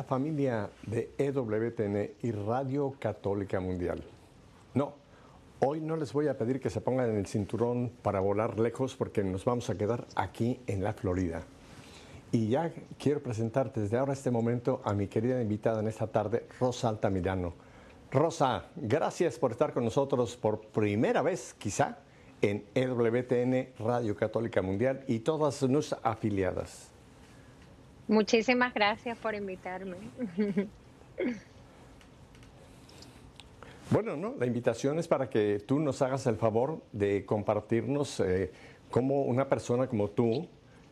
familia de EWTN y Radio Católica Mundial. No, hoy no les voy a pedir que se pongan en el cinturón para volar lejos porque nos vamos a quedar aquí en la Florida. Y ya quiero presentar desde ahora este momento a mi querida invitada en esta tarde, Rosa Altamirano. Rosa, gracias por estar con nosotros por primera vez, quizá, en EWTN Radio Católica Mundial y todas sus afiliadas. Muchísimas gracias por invitarme. Bueno, no, la invitación es para que tú nos hagas el favor de compartirnos eh, cómo una persona como tú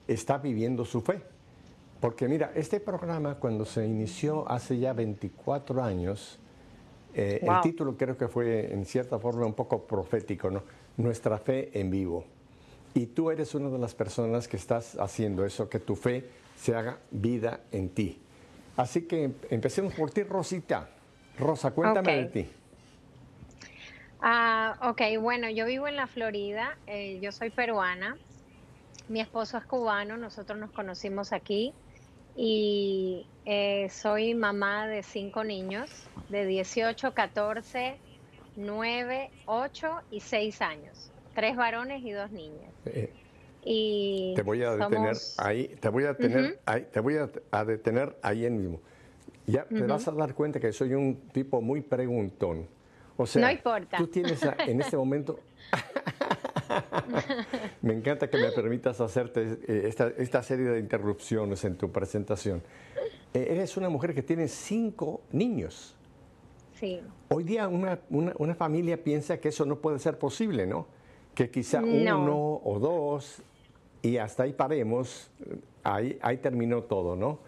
está viviendo su fe. Porque mira, este programa cuando se inició hace ya 24 años, eh, el título creo que fue en cierta forma un poco profético, ¿no? Nuestra fe en vivo. Y tú eres una de las personas que estás haciendo eso, que tu fe se haga vida en ti. Así que empecemos por ti, Rosita. Rosa, cuéntame de ti. Ah, ok, bueno, yo vivo en la Florida, eh, yo soy peruana, mi esposo es cubano, nosotros nos conocimos aquí y eh, soy mamá de cinco niños de 18, 14, 9, 8 y 6 años, tres varones y dos niñas. Eh, y te voy a detener ahí, te voy a tener ahí, te voy a, detener ahí mismo. Ya te vas a dar cuenta que soy un tipo muy preguntón. O sea, no importa. tú tienes en este momento me encanta que me permitas hacerte eh, esta, esta, serie de interrupciones en tu presentación. Eh, eres una mujer que tiene cinco niños. Sí. Hoy día una, una, una, familia piensa que eso no puede ser posible, ¿no? Que quizá uno o dos y hasta ahí paremos, ahí, ahí terminó todo, ¿no?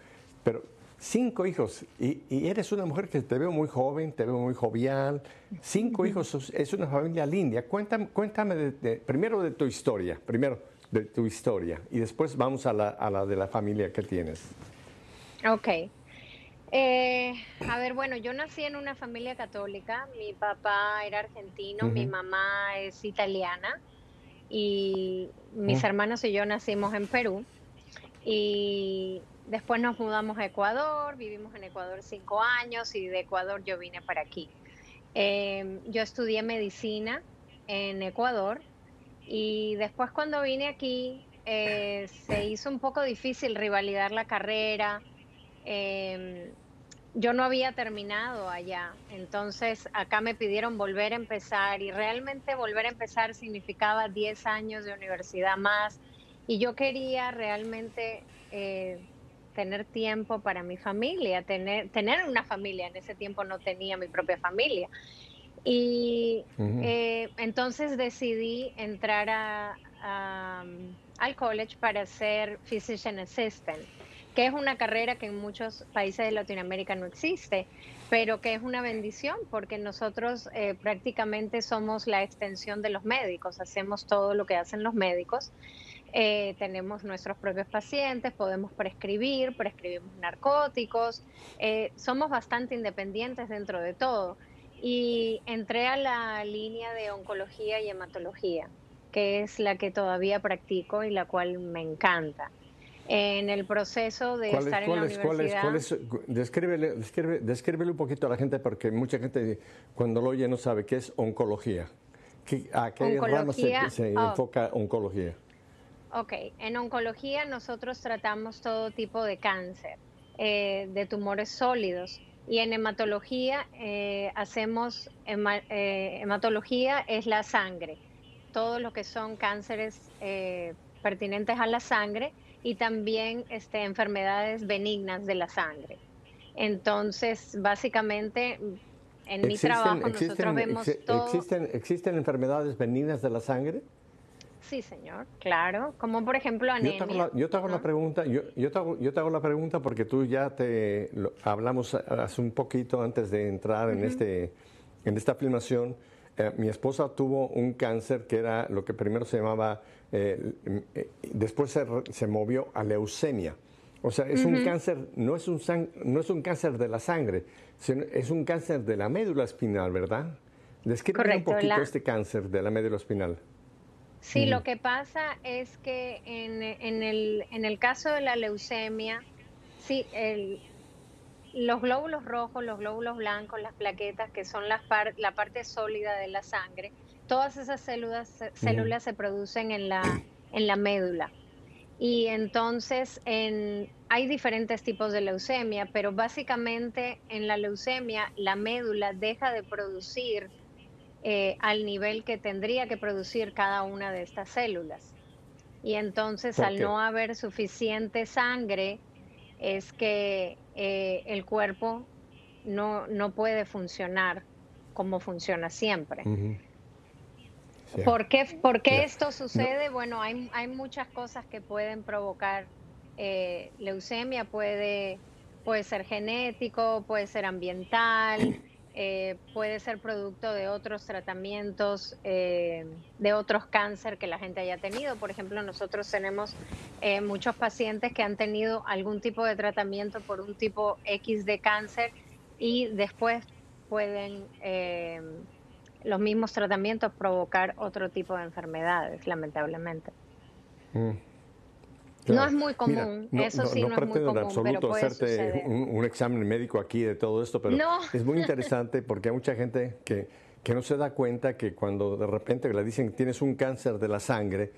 Pero cinco hijos, y, eres una mujer que te veo muy joven, te veo muy jovial, cinco hijos, es una familia linda. Cuéntame, cuéntame de, primero de tu historia, primero de tu historia, y después vamos a la, a la de la familia que tienes. Ok. Eh, a ver, bueno, yo nací en una familia católica, mi papá era argentino, mi mamá es italiana y mis hermanos y yo nacimos en Perú y después nos mudamos a Ecuador, vivimos en Ecuador cinco años y de Ecuador yo vine para aquí. Em, yo estudié medicina en Ecuador y después cuando vine aquí eh, se hizo un poco difícil rivalidar la carrera. Eh, yo no había terminado allá, entonces acá me pidieron volver a empezar y realmente volver a empezar significaba 10 años de universidad más. Y yo quería realmente eh, tener tiempo para mi familia, tener, tener una familia, en ese tiempo no tenía mi propia familia. Y eh, entonces decidí entrar a, al college para ser physician assistant que es una carrera que en muchos países de Latinoamérica no existe, pero que es una bendición porque nosotros eh, prácticamente somos la extensión de los médicos, hacemos todo lo que hacen los médicos. Eh, tenemos nuestros propios pacientes, podemos prescribir, prescribimos narcóticos, eh, somos bastante independientes dentro de todo. Y entré a la línea de oncología y hematología, que es la que todavía practico y la cual me encanta en el proceso de estar en la universidad. ¿cuál es, descríbele, descríbele, un poquito a la gente porque mucha gente cuando lo oye no sabe qué es oncología. ¿A qué rama se, oh. enfoca oncología? Ok, en oncología nosotros tratamos todo tipo de cáncer, eh, de tumores sólidos. Y en hematología eh, hacemos, eh, hematología es la sangre, todo lo que son cánceres pertinentes a la sangre y también este, enfermedades benignas de la sangre. Entonces, básicamente, en mi trabajo nosotros vemos todo... ¿existen, ¿Existen enfermedades benignas de la sangre? Sí, señor, claro, como por ejemplo anemia. Yo te hago la, pregunta, yo, yo, te hago, yo te hago la pregunta porque tú ya te hablamos hace un poquito antes de entrar en, este, en esta filmación. Eh, mi esposa tuvo un cáncer que era lo que primero se llamaba eh, eh, después se, movió a leucemia. O sea, es un cáncer, no es un, no es un cáncer de la sangre, sino es un cáncer de la médula espinal, ¿verdad? Describe un poquito este cáncer de la médula espinal. Sí, lo que pasa es que en, el, en el caso de la leucemia, sí, el, los glóbulos rojos, los glóbulos blancos, las plaquetas, que son las la parte sólida de la sangre, todas esas células, células se producen en la, en la médula. Y entonces en, hay diferentes tipos de leucemia, pero básicamente en la leucemia la médula deja de producir eh, al nivel que tendría que producir cada una de estas células. Y entonces al no haber suficiente sangre, es que eh, el cuerpo no, no puede funcionar como funciona siempre. ¿Por qué, esto sucede? Bueno, hay, hay, muchas cosas que pueden provocar eh, leucemia, puede, puede ser genético, puede ser ambiental, eh, puede ser producto de otros tratamientos, eh, de otros cáncer que la gente haya tenido. Por ejemplo, nosotros tenemos muchos pacientes que han tenido algún tipo de tratamiento por un tipo X de cáncer y después pueden los mismos tratamientos provocar otro tipo de enfermedades, lamentablemente. Mm. No es muy común, eso sí no, es muy común, en absoluto hacerte un, examen médico aquí de todo esto, pero es muy interesante porque hay mucha gente que, que, no se da cuenta que cuando de repente le dicen que tienes un cáncer de la sangre,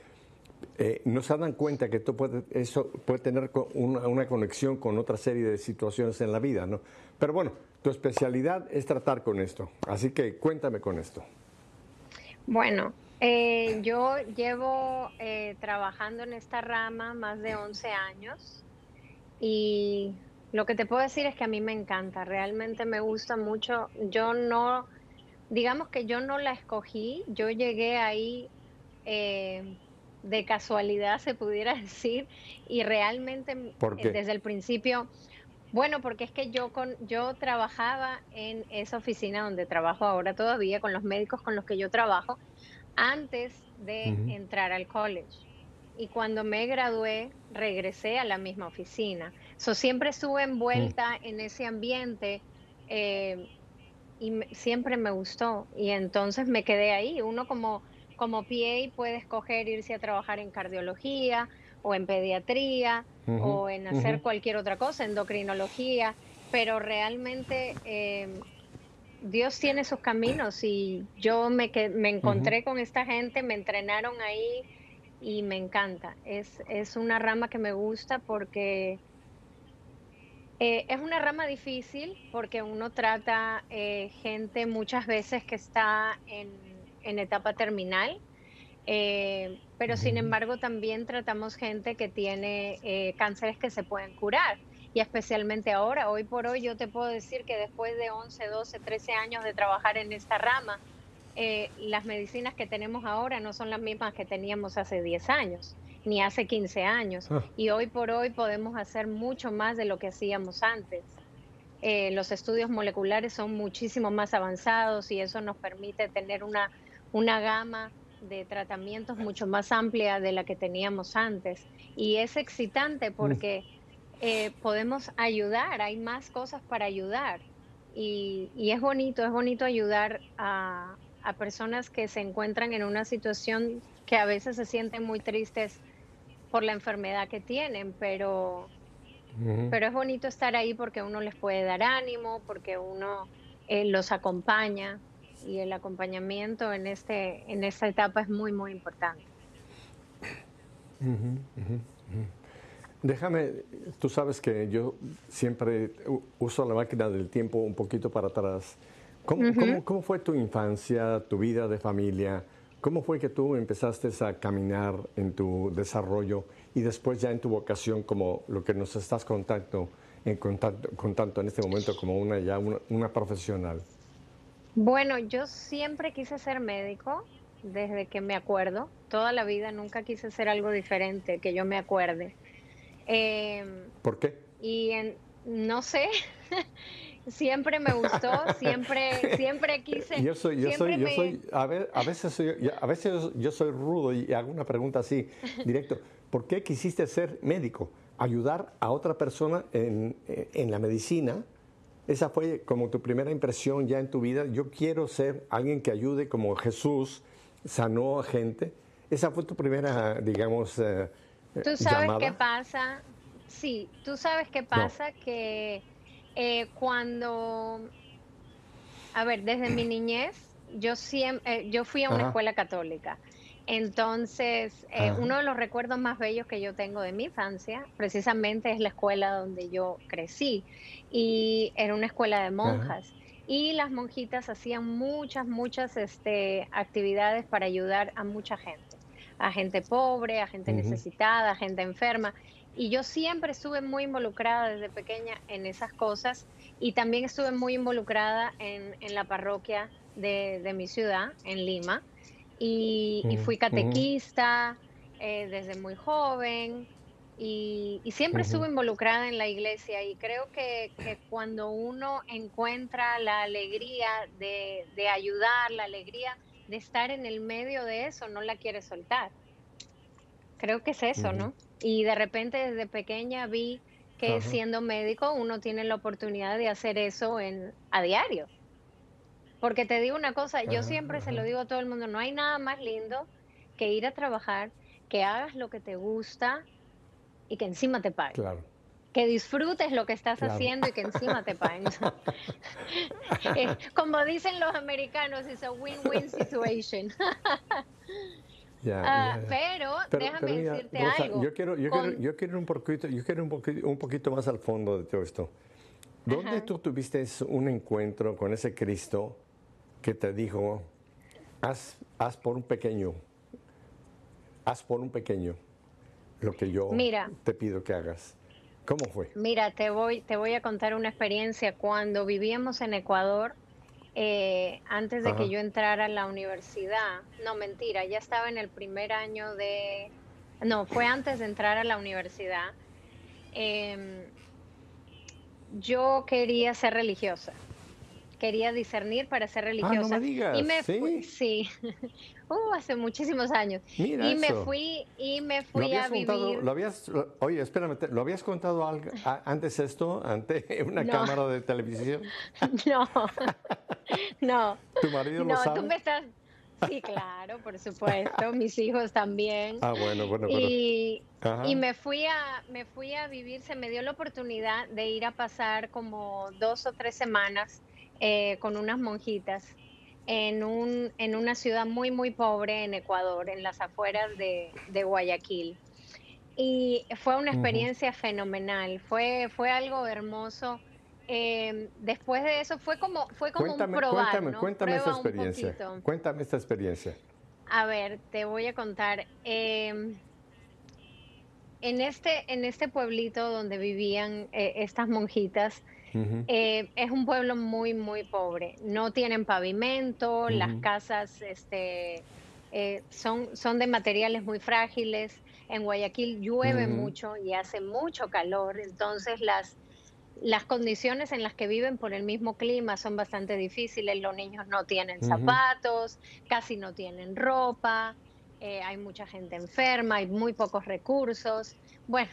eh, no se dan cuenta que esto puede, eso puede tener una, una, conexión con otra serie de situaciones en la vida, ¿no? Pero bueno, tu especialidad es tratar con esto, así que cuéntame con esto. Bueno, eh, yo llevo eh, trabajando en esta rama más de 11 años y lo que te puedo decir es que a mí me encanta, realmente me gusta mucho. Yo no, digamos que yo no la escogí, yo llegué ahí eh, de casualidad, se pudiera decir, y realmente desde el principio bueno, porque es que yo con yo trabajaba en esa oficina donde trabajo ahora todavía con los médicos con los que yo trabajo antes de entrar al college. Y cuando me gradué, regresé a la misma oficina. So, siempre estuve envuelta mm. en ese ambiente eh, y siempre me gustó. Y entonces me quedé ahí. Uno como, como PA puede escoger irse a trabajar en cardiología o en pediatría o en hacer cualquier otra cosa, endocrinología, pero realmente eh, Dios tiene sus caminos y yo me, me encontré con esta gente, me entrenaron ahí y me encanta. Es, es una rama que me gusta porque eh, es una rama difícil porque uno trata eh, gente muchas veces que está en, en etapa terminal eh, pero sin embargo también tratamos gente que tiene eh, cánceres que se pueden curar. Y especialmente ahora, hoy por hoy, yo te puedo decir que después de 11, 12, 13 años de trabajar en esta rama, eh, las medicinas que tenemos ahora no son las mismas que teníamos hace 10 años, ni hace 15 años. Ah. Y hoy por hoy podemos hacer mucho más de lo que hacíamos antes. los estudios moleculares son muchísimo más avanzados y eso nos permite tener una, una gama de tratamientos mucho más amplia de la que teníamos antes. Y es excitante porque eh, podemos ayudar, hay más cosas para ayudar. Y, es bonito, es bonito ayudar a, personas que se encuentran en una situación que a veces se sienten muy tristes por la enfermedad que tienen, pero, pero es bonito estar ahí porque uno les puede dar ánimo, porque uno eh, los acompaña y el acompañamiento en, este, en esta etapa es muy, muy importante. Déjame, tú sabes que yo siempre uso la máquina del tiempo un poquito para atrás. ¿Cómo, cómo, fue tu infancia, tu vida de familia? ¿Cómo fue que tú empezaste a caminar en tu desarrollo y después ya en tu vocación como lo que nos estás contando, en contacto, contando en este momento como una, ya una profesional? Bueno, yo siempre quise ser médico desde que me acuerdo. Toda la vida nunca quise ser algo diferente que yo me acuerde. Em, ¿Por qué? Y no sé, siempre me gustó, siempre, siempre quise. Yo soy, yo soy, yo soy, a, veces soy, a veces yo soy rudo y hago una pregunta así, directo. ¿Por qué quisiste ser médico? Ayudar a otra persona en, en la medicina esa fue como tu primera impresión ya en tu vida. Yo quiero ser alguien que ayude como Jesús sanó a gente. Esa fue tu primera, digamos, eh, ¿Tú sabes qué pasa? Sí, tú sabes qué pasa que Eh, cuando, a ver, desde mi niñez, yo siempre, eh, yo fui a una escuela católica. Entonces, eh, uno de los recuerdos más bellos que yo tengo de mi infancia, precisamente es la escuela donde yo crecí. Y era una escuela de monjas. Y las monjitas hacían muchas, muchas este, actividades para ayudar a mucha gente. A gente pobre, a gente necesitada, a gente enferma. Y yo siempre estuve muy involucrada desde pequeña en esas cosas. Y también estuve muy involucrada en, en la parroquia de, de mi ciudad, en Lima y, fui catequista eh, desde muy joven y, siempre estuve involucrada en la iglesia y creo que, cuando uno encuentra la alegría de, ayudar, la alegría de estar en el medio de eso, no la quiere soltar. Creo que es eso, ¿no? Y de repente desde pequeña vi que siendo médico uno tiene la oportunidad de hacer eso en, a diario. Porque te digo una cosa, yo siempre se lo digo a todo el mundo, no hay nada más lindo que ir a trabajar, que hagas lo que te gusta y que encima te paguen. Claro. Que disfrutes lo que estás haciendo y que encima te paguen. Como dicen los americanos, es a win-win situation. Ah, pero, déjame decirte algo. Yo quiero, yo, quiero, yo quiero, un poquito, yo quiero un poquito, un poquito más al fondo de todo esto. ¿Dónde tú tuviste un encuentro con ese Cristo que te dijo, haz, haz por un pequeño, haz por un pequeño lo que yo te pido que hagas. ¿Cómo fue? Mira, te voy, te voy a contar una experiencia. Cuando vivíamos en Ecuador, eh, antes de que yo entrara a la universidad, no mentira, ya estaba en el primer año de, no, fue antes de entrar a la universidad, em, yo quería ser religiosa quería discernir para ser religiosa. Ah, no me digas. Y me ¿Sí? fui, sí, uh, hace muchísimos años. y me fui y me fui a vivir. Lo habías, oye, espérame, ¿lo habías contado algo, antes esto ante una cámara de televisión? No, no. ¿Tu marido lo sabe? Tú me estás... Sí, claro, por supuesto, mis hijos también. Ah, bueno, bueno, bueno. Y, y, me fui a me fui a vivir, se me dio la oportunidad de ir a pasar como dos o tres semanas eh, con unas monjitas en, un, en una ciudad muy, muy pobre en Ecuador, en las afueras de, Guayaquil. Y fue una experiencia fenomenal, fue, fue algo hermoso. Eh, después de eso fue como, fue como un probar, Cuéntame, cuéntame esta experiencia. Cuéntame esta experiencia. A ver, te voy a contar. Em, en, este, en este pueblito donde vivían eh, estas monjitas, eh, es un pueblo muy, muy pobre. No tienen pavimento, las casas este, eh, son, son de materiales muy frágiles. En Guayaquil llueve mucho y hace mucho calor, entonces las, las condiciones en las que viven por el mismo clima son bastante difíciles. Los niños no tienen zapatos, casi no tienen ropa, eh, hay mucha gente enferma, hay muy pocos recursos. Bueno,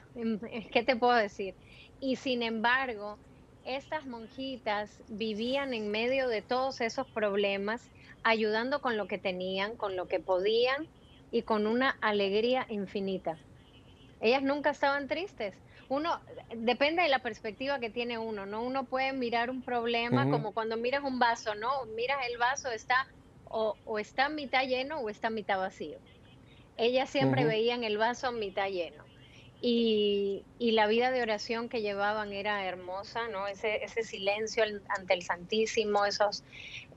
¿qué te puedo decir? Y sin embargo, estas monjitas vivían en medio de todos esos problemas, ayudando con lo que tenían, con lo que podían y con una alegría infinita. Ellas nunca estaban tristes. Uno, depende de la perspectiva que tiene uno, ¿no? Uno puede mirar un problema como cuando miras un vaso, ¿no? Miras el vaso, está o, está mitad lleno o está mitad vacío. Ellas siempre veían el vaso mitad lleno. Y, la vida de oración que llevaban era hermosa, ¿no? Ese, ese silencio ante el Santísimo, esos,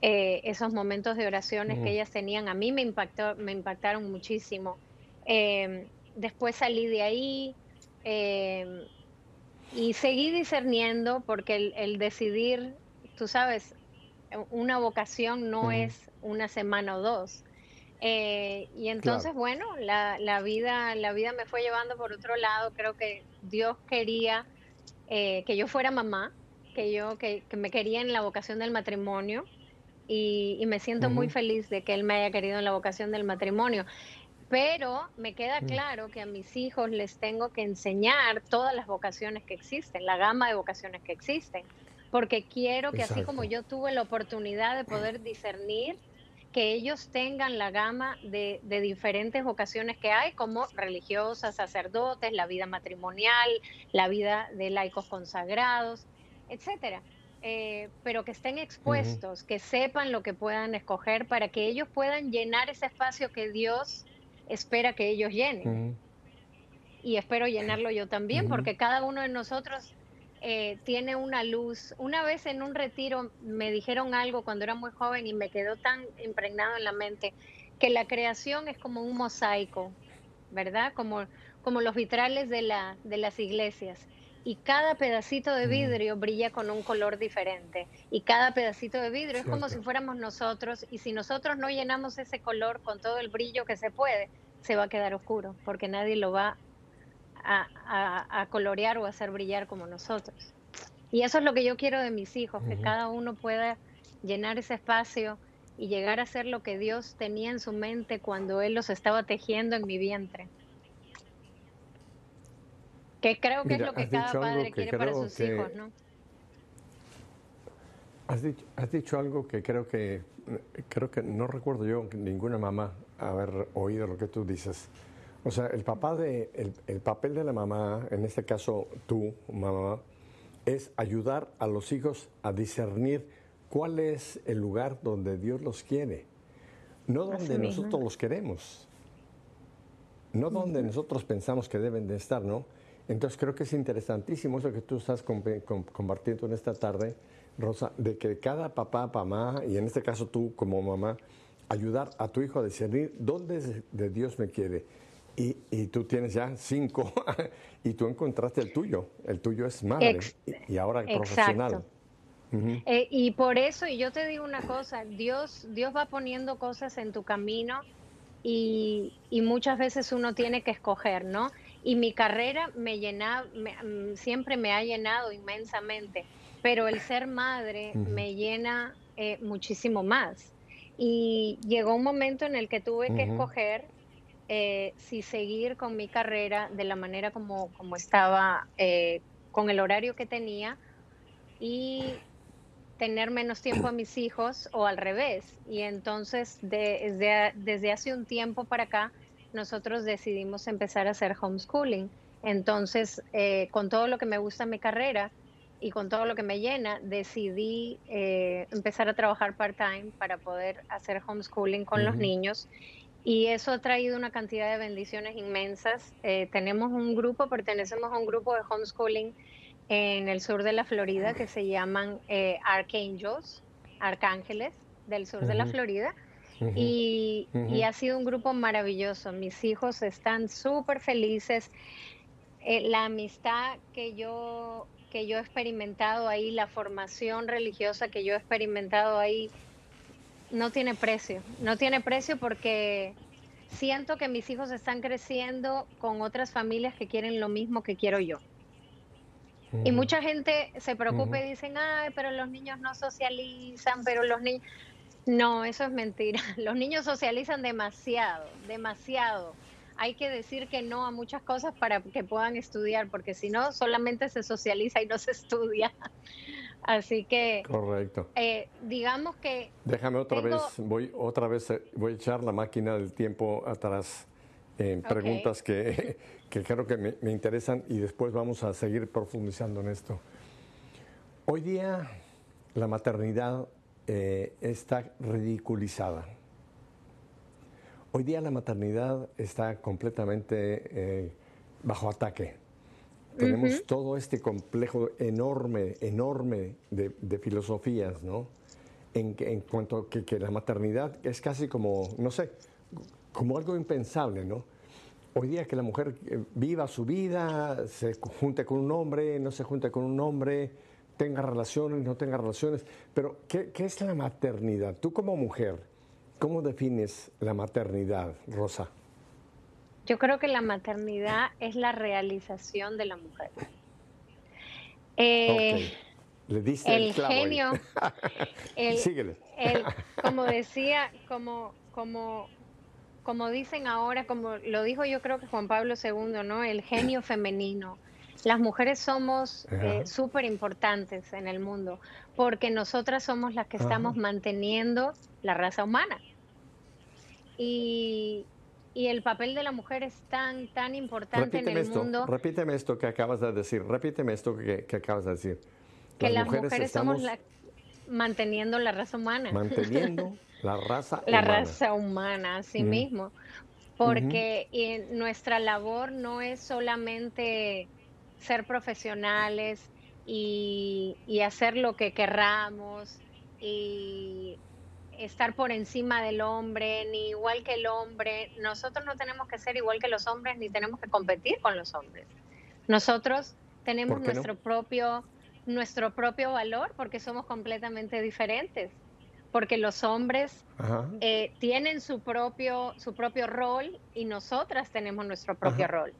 eh, esos momentos de oraciones que ellas tenían, a mí me, impactó, me impactaron muchísimo. Em, después salí de ahí em, y seguí discerniendo porque el, decidir, tú sabes, una vocación no es una semana o dos. Eh, y entonces, bueno, la, la, vida, la vida me fue llevando por otro lado. Creo que Dios quería eh, que yo fuera mamá, que yo que, me quería en la vocación del matrimonio y, me siento muy feliz de que Él me haya querido en la vocación del matrimonio. Pero me queda mm. claro que a mis hijos les tengo que enseñar todas las vocaciones que existen, la gama de vocaciones que existen, porque quiero que así como yo tuve la oportunidad de poder discernir, que ellos tengan la gama de, diferentes vocaciones que hay, como religiosas, sacerdotes, la vida matrimonial, la vida de laicos consagrados, etcétera. Eh, pero que estén expuestos, que sepan lo que puedan escoger para que ellos puedan llenar ese espacio que Dios espera que ellos llenen. Y espero llenarlo yo también, porque cada uno de nosotros eh, tiene una luz. Una vez en un retiro me dijeron algo cuando era muy joven y me quedó tan impregnado en la mente, que la creación es como un mosaico, ¿verdad? Como, como los vitrales de, la, de las iglesias y cada pedacito de vidrio brilla con un color diferente. Y cada pedacito de vidrio es como si fuéramos nosotros y si nosotros no llenamos ese color con todo el brillo que se puede, se va a quedar oscuro porque nadie lo va a, colorear o hacer brillar como nosotros. Y eso es lo que yo quiero de mis hijos, que cada uno pueda llenar ese espacio y llegar a ser lo que Dios tenía en su mente cuando Él los estaba tejiendo en mi vientre. Que creo que es lo que cada padre quiere para sus hijos, ¿no? Has dicho, has dicho algo que creo que creo que no recuerdo yo ninguna mamá haber oído lo que tú dices. O sea, el papá de el, el, papel de la mamá, en este caso tú, mamá, es ayudar a los hijos a discernir cuál es el lugar donde Dios los quiere, no donde nosotros los queremos, no donde nosotros pensamos que deben de estar, ¿no? Entonces creo que es interesantísimo eso que tú estás compartiendo en esta tarde, Rosa, de que cada papá, mamá, y en este caso tú como mamá, ayudar a tu hijo a discernir dónde de Dios me quiere. Y, y, tú tienes ya cinco y tú encontraste el tuyo. El tuyo es madre y, ahora profesional. Eh, y por eso, y yo te digo una cosa, Dios, Dios va poniendo cosas en tu camino y, y muchas veces uno tiene que escoger, ¿no? y mi carrera me llena, mm, siempre me ha llenado inmensamente, pero el ser madre me llena eh, muchísimo más. Y llegó un momento en el que tuve que escoger eh, si seguir con mi carrera de la manera como, como estaba, eh, con el horario que tenía y tener menos tiempo a mis hijos o al revés. Y entonces desde, desde hace un tiempo para acá nosotros decidimos empezar a hacer homeschooling. Entonces, eh, con todo lo que me gusta en mi carrera y con todo lo que me llena, decidí eh, empezar a trabajar part-time para poder hacer homeschooling con los niños. Y eso ha traído una cantidad de bendiciones inmensas. Eh, tenemos un grupo, pertenecemos a un grupo de homeschooling en el sur de la Florida que se llaman Archangels, Arcángeles del sur de la Florida y, ha sido un grupo maravilloso. Mis hijos están súper felices. Eh, la amistad que yo, que yo he experimentado ahí, la formación religiosa que yo he experimentado ahí, no tiene precio. No tiene precio porque siento que mis hijos están creciendo con otras familias que quieren lo mismo que quiero yo. Y mucha gente se preocupa y dicen, ay, pero los niños no socializan, pero los niños... No, eso es mentira. Los niños socializan demasiado, demasiado. Hay que decir que no a muchas cosas para que puedan estudiar, porque si no, solamente se socializa y no se estudia. Así que. Correcto. Eh, digamos que. Déjame otra vez, voy otra vez, eh, voy a echar la máquina del tiempo atrás en preguntas que, que, creo que me, me interesan y después vamos a seguir profundizando en esto. Hoy día la maternidad eh, está ridiculizada. Hoy día la maternidad está completamente eh, bajo ataque. Tenemos todo este complejo enorme, enorme de, filosofías, ¿no? En, en cuanto a que, la maternidad es casi como, no sé, como algo impensable, ¿no? Hoy día que la mujer eh, viva su vida, se junte con un hombre, no se junte con un hombre, tenga relaciones, no tenga relaciones, pero ¿qué, es la maternidad? Tú como mujer, ¿cómo defines la maternidad, Rosa? Yo creo que la maternidad es la realización de la mujer. Eh, Le diste el, genio, el, como decía, como, como, como dicen ahora, como lo dijo yo creo que Juan Pablo II, ¿no? El genio femenino las mujeres somos eh, súper importantes en el mundo porque nosotras somos las que estamos manteniendo la raza humana. Y, el papel de la mujer es tan, tan importante en el esto, mundo. Repíteme esto que acabas de decir, repíteme esto que, acabas de decir. que las, mujeres, somos la, manteniendo la raza humana. Manteniendo la raza la raza humana, así mismo. Porque nuestra labor no es solamente ser profesionales y, y hacer lo que querramos y estar por encima del hombre, ni igual que el hombre. Nosotros no tenemos que ser igual que los hombres, ni tenemos que competir con los hombres. Nosotros tenemos nuestro propio nuestro propio valor porque somos completamente diferentes. Porque los hombres eh, tienen su propio, su propio rol y nosotras tenemos nuestro propio rol.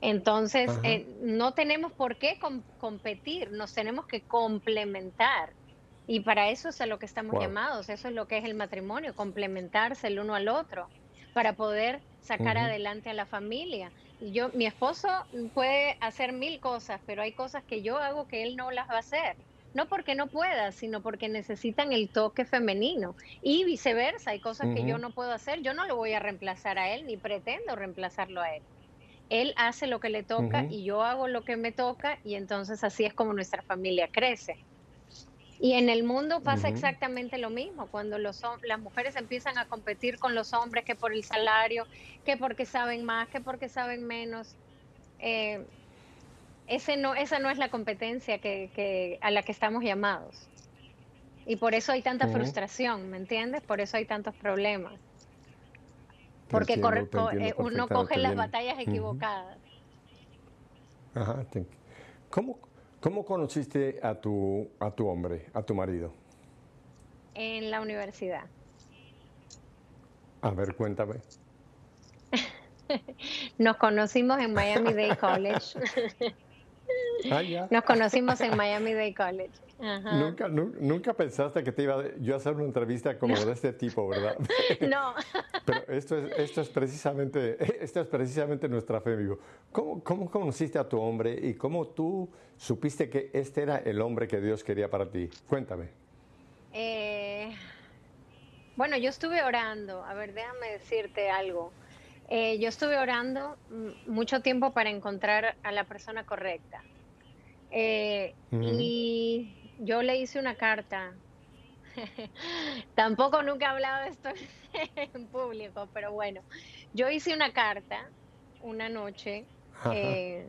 Entonces, eh, no tenemos por qué competir, nos tenemos que complementar. Y para eso es a lo que estamos llamados, eso es lo que es el matrimonio, complementarse el uno al otro, para poder sacar adelante a la familia. Yo, mi esposo puede hacer mil cosas, pero hay cosas que yo hago que él no las va a hacer. No porque no pueda, sino porque necesitan el toque femenino. Y viceversa, hay cosas que yo no puedo hacer, yo no lo voy a reemplazar a él, ni pretendo reemplazarlo a él. Él hace lo que le toca y yo hago lo que me toca y entonces así es como nuestra familia crece. Y en el mundo pasa exactamente lo mismo, cuando los, las mujeres empiezan a competir con los hombres, que por el salario, que porque saben más, que porque saben menos. Eh, ese no, esa no es la competencia que, a la que estamos llamados. Y por eso hay tanta frustración, ¿me entiendes? Por eso hay tantos problemas. Porque eh, uno coge las batallas equivocadas. Ajá. ¿Cómo, ¿Cómo conociste a tu, a tu hombre, a tu marido? En la universidad. A ver, cuéntame. Nos conocimos en Miami Day College. Ah, Nos conocimos en Miami Day College. Nunca, nunca pensaste que te iba yo a hacer una entrevista como de este tipo, ¿verdad? No. Pero esto es, esto es precisamente, esto es precisamente nuestra fe, amigo. ¿Cómo, ¿Cómo conociste a tu hombre y cómo tú supiste que este era el hombre que Dios quería para ti? Cuéntame. Eh, bueno, yo estuve orando. A ver, déjame decirte algo. Eh, yo estuve orando mucho tiempo para encontrar a la persona correcta. Eh, y yo le hice una carta. Tampoco nunca he hablado de esto en público, pero bueno, yo hice una carta una noche eh,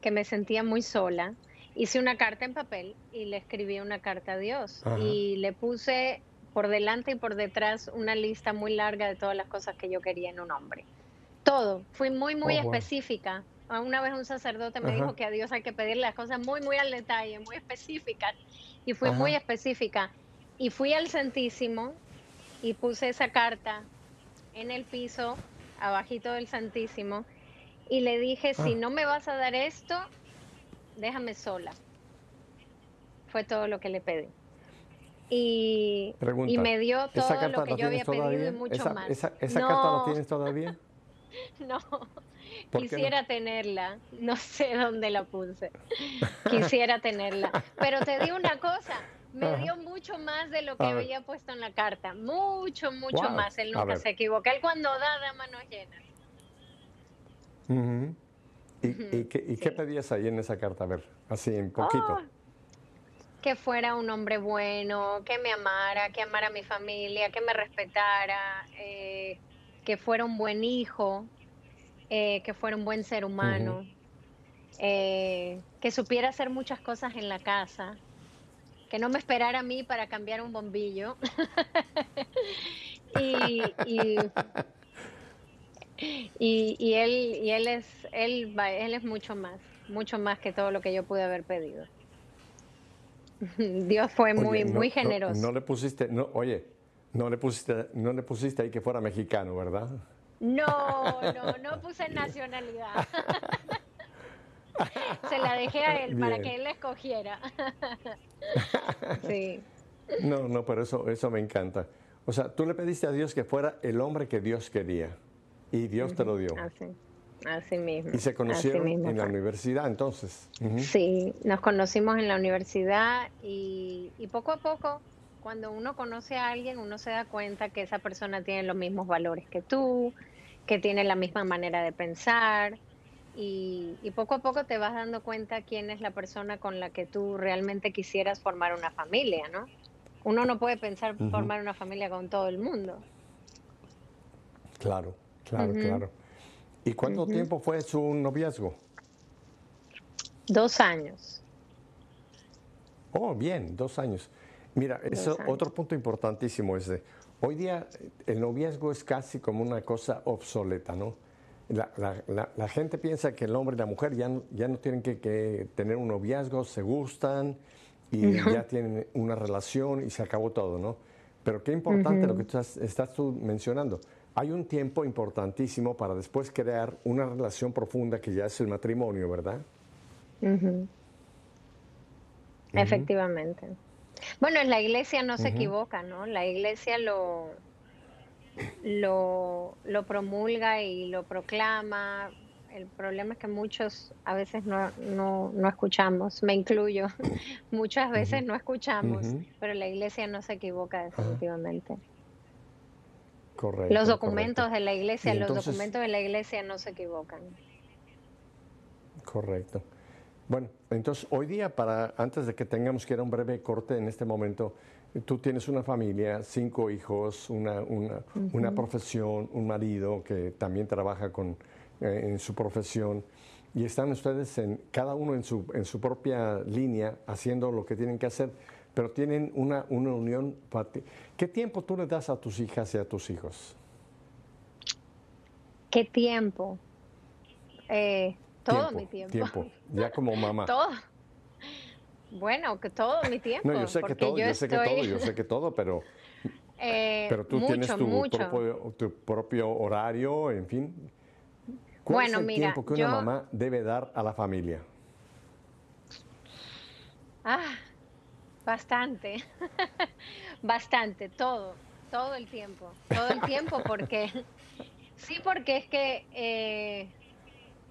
que me sentía muy sola. Hice una carta en papel y le escribí una carta a Dios y le puse por delante y por detrás una lista muy larga de todas las cosas que yo quería en un hombre. Todo, fui muy, muy específica una vez un sacerdote me dijo que a Dios hay que pedirle las cosas muy, muy al detalle, muy específicas. Y fui muy específica. Y fui al Santísimo y puse esa carta en el piso, abajito del Santísimo. Y le dije, si ah. no me vas a dar esto, déjame sola. Fue todo lo que le pedí. Y, y me dio todo lo que yo había pedido y mucho más. ¿Esa, carta la tienes todavía? no. Quisiera tenerla, no sé dónde la puse. Quisiera tenerla. Pero te digo una cosa, me dio mucho más de lo que había puesto en la carta. Mucho, mucho más. Él nunca se equivoca. Él cuando da, da manos llenas. ¿Y, qué, pedías ahí en esa carta? A ver, así en poquito. Oh, que fuera un hombre bueno, que me amara, que amara a mi familia, que me respetara, eh, que fuera un buen hijo, eh, que fuera un buen ser humano, eh, que supiera hacer muchas cosas en la casa, que no me esperara a mí para cambiar un bombillo. y, y, él, y él, es, él, él es mucho más, mucho más que todo lo que yo pude haber pedido. Dios fue muy, muy generoso. No, le pusiste, no, oye, no le pusiste, no le pusiste ahí que fuera mexicano, ¿verdad? No, no, no puse nacionalidad. Se la dejé a él para que él la escogiera. sí. No, no, pero eso, eso me encanta. O sea, tú le pediste a Dios que fuera el hombre que Dios quería y Dios te lo dio. Así, así mismo. Y se conocieron en la universidad entonces. Sí, nos conocimos en la universidad y, y poco a poco cuando uno conoce a alguien, uno se da cuenta que esa persona tiene los mismos valores que tú, que tiene la misma manera de pensar, y, poco a poco te vas dando cuenta quién es la persona con la que tú realmente quisieras formar una familia, ¿no? Uno no puede pensar formar una familia con todo el mundo. Claro, claro, claro. ¿Y cuánto tiempo fue su noviazgo? Dos años. Oh, bien, dos años. Mira, eso otro punto importantísimo es de, hoy día el noviazgo es casi como una cosa obsoleta, ¿no? La, gente piensa que el hombre y la mujer ya no, ya no tienen que, tener un noviazgo, se gustan y ya tienen una relación y se acabó todo, ¿no? Pero qué importante lo que estás, estás tú mencionando. Hay un tiempo importantísimo para después crear una relación profunda que ya es el matrimonio, ¿verdad? Efectivamente. Bueno, en la iglesia no se equivoca, ¿no? La iglesia lo, lo, lo promulga y lo proclama. El problema es que muchos a veces no, no, no escuchamos, me incluyo, muchas veces no escuchamos, pero la iglesia no se equivoca definitivamente. Correcto. Los documentos de la iglesia, los documentos de la iglesia no se equivocan. Correcto. Bueno, entonces hoy día, para antes de que tengamos que ir a un breve corte en este momento, tú tienes una familia, cinco hijos, una, una, profesión, un marido que también trabaja con, eh, en su profesión y están ustedes en, cada uno en su, en su propia línea haciendo lo que tienen que hacer, pero tienen una, una unión. ¿Qué tiempo tú le das a tus hijas y a tus hijos? ¿Qué tiempo? Eh, todo mi tiempo. Tiempo, ya como mamá. todo. Bueno, que todo mi tiempo. No, yo sé que todo, yo, sé que todo, yo sé que todo, pero, eh, pero tú tienes tu propio, tu propio, horario, en fin. ¿Cuál es el tiempo que una mamá debe dar a la familia? Ah, bastante, bastante, todo, todo el tiempo, todo el tiempo, porque sí, porque es que eh,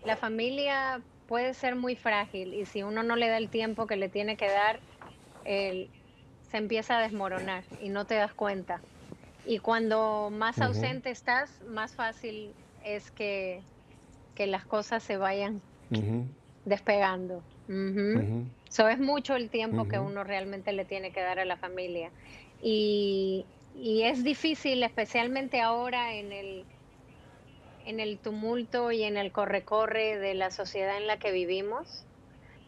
la familia puede ser muy frágil y si uno no le da el tiempo que le tiene que dar, se empieza a desmoronar y no te das cuenta. Y cuando más ausente estás, más fácil es que, que las cosas se vayan despegando. Eso es mucho el tiempo que uno realmente le tiene que dar a la familia. Y, y es difícil, especialmente ahora en el, en el tumulto y en el corre-corre de la sociedad en la que vivimos,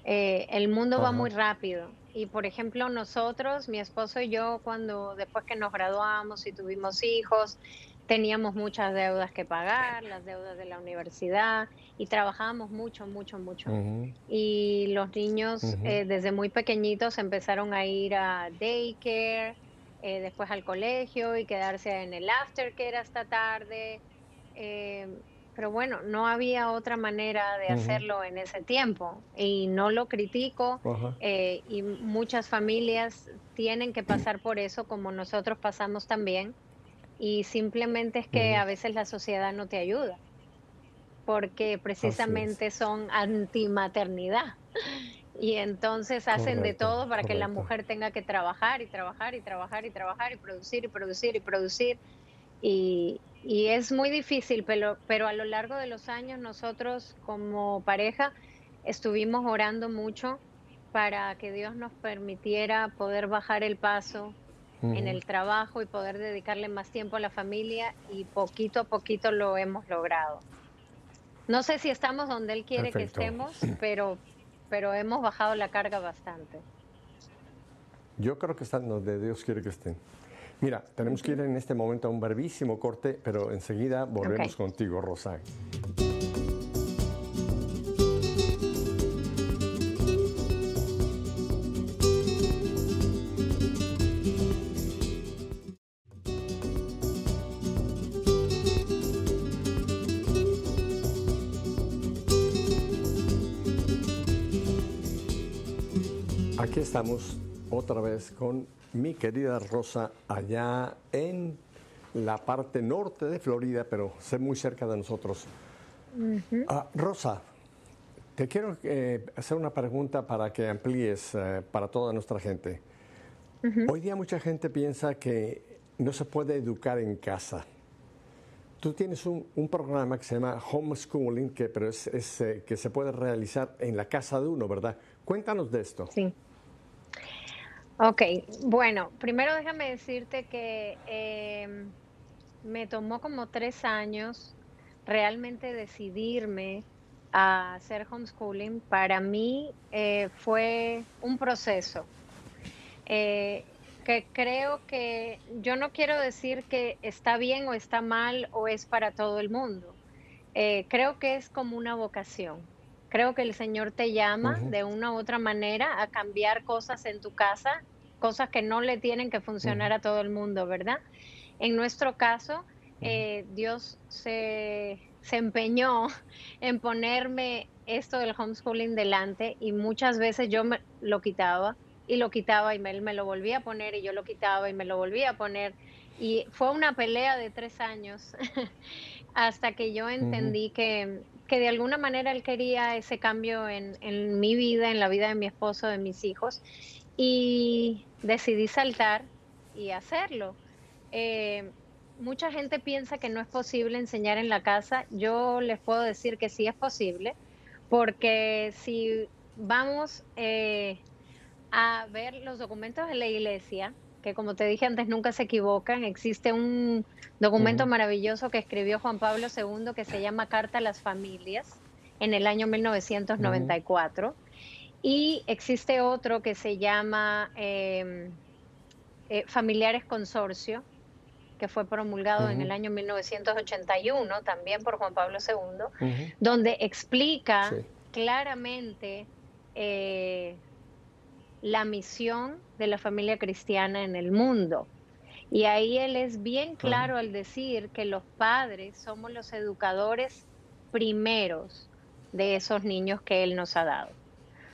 eh, el mundo va muy rápido. Y por ejemplo, nosotros, mi esposo y yo, cuando después que nos graduamos y tuvimos hijos, teníamos muchas deudas que pagar, las deudas de la universidad, y trabajábamos mucho, mucho, mucho. Y los niños eh, desde muy pequeñitos empezaron a ir a daycare, eh, después al colegio y quedarse en el aftercare hasta tarde. Eh, pero bueno, no había otra manera de hacerlo en ese tiempo y no lo critico eh, y muchas familias tienen que pasar por eso como nosotros pasamos también y simplemente es que a veces la sociedad no te ayuda porque precisamente son antimaternidad y entonces hacen de todo para que la mujer tenga que trabajar y trabajar y trabajar y trabajar y producir y producir y producir y, y es muy difícil, pero, pero a lo largo de los años nosotros como pareja estuvimos orando mucho para que Dios nos permitiera poder bajar el paso en el trabajo y poder dedicarle más tiempo a la familia y poquito a poquito lo hemos logrado. No sé si estamos donde Él quiere que estemos, pero, pero hemos bajado la carga bastante. Yo creo que están donde Dios quiere que estén. Mira, tenemos que ir en este momento a un brevísimo corte, pero enseguida volvemos contigo, Rosa. Aquí estamos otra vez con mi querida Rosa allá en la parte norte de Florida, pero sé muy cerca de nosotros. Ah, Rosa, te quiero eh, hacer una pregunta para que amplíes eh, para toda nuestra gente. Hoy día mucha gente piensa que no se puede educar en casa. tú tienes un, programa que se llama homeschooling, que, pero es, eh, que se puede realizar en la casa de uno, ¿verdad? Cuéntanos de esto. Sí. Ok, bueno, primero déjame decirte que em, me tomó como tres años realmente decidirme a hacer homeschooling. Para mí eh, fue un proceso. Eh, que creo que yo no quiero decir que está bien o está mal o es para todo el mundo. Eh, creo que es como una vocación. Creo que el Señor te llama de una u otra manera a cambiar cosas en tu casa, cosas que no le tienen que funcionar a todo el mundo, ¿verdad? En nuestro caso, eh, Dios se, se empeñó en ponerme esto del homeschooling delante y muchas veces yo me lo quitaba y lo quitaba y me, me lo volvía a poner y yo lo quitaba y me lo volvía a poner. Y fue una pelea de tres años hasta que yo entendí que, que, de alguna manera él quería ese cambio en, mi vida, en la vida de mi esposo, de mis hijos. Y decidí saltar y hacerlo. Eh, mucha gente piensa que no es posible enseñar en la casa. Yo les puedo decir que sí es posible, porque si vamos... Eh, a ver los documentos de la iglesia, que como te dije antes nunca se equivocan. Existe un documento maravilloso que escribió Juan Pablo II que se llama Carta a las Familias en el año 1994. Y existe otro que se llama em, eh, Familiares Consorcio, que fue promulgado en el año 1981 también por Juan Pablo II, donde explica claramente eh, la misión de la familia cristiana en el mundo. Y ahí él es bien claro al decir que los padres somos los educadores primeros de esos niños que él nos ha dado.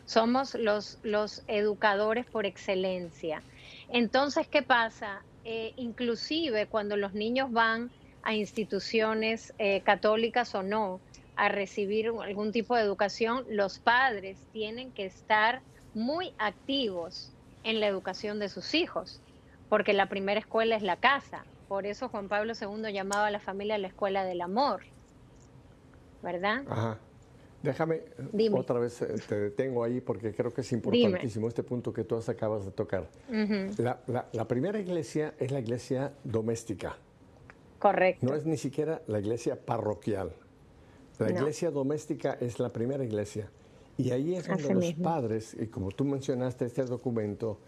Somos los, los educadores por excelencia. Entonces, ¿qué pasa? Eh, inclusive cuando los niños van a instituciones eh, católicas o no a recibir algún tipo de educación, los padres tienen que estar muy activos en la educación de sus hijos, porque la primera escuela es la casa. Por eso Juan Pablo II llamaba a la familia la escuela del amor. ¿Verdad? Ajá. Déjame otra vez eh, te detengo ahí porque creo que es importantísimo este punto que tú acabas de tocar. la, primera iglesia es la iglesia doméstica. Correcto. No es ni siquiera la iglesia parroquial. La iglesia doméstica es la primera iglesia. Y ahí es donde los padres, y como tú mencionaste este documento,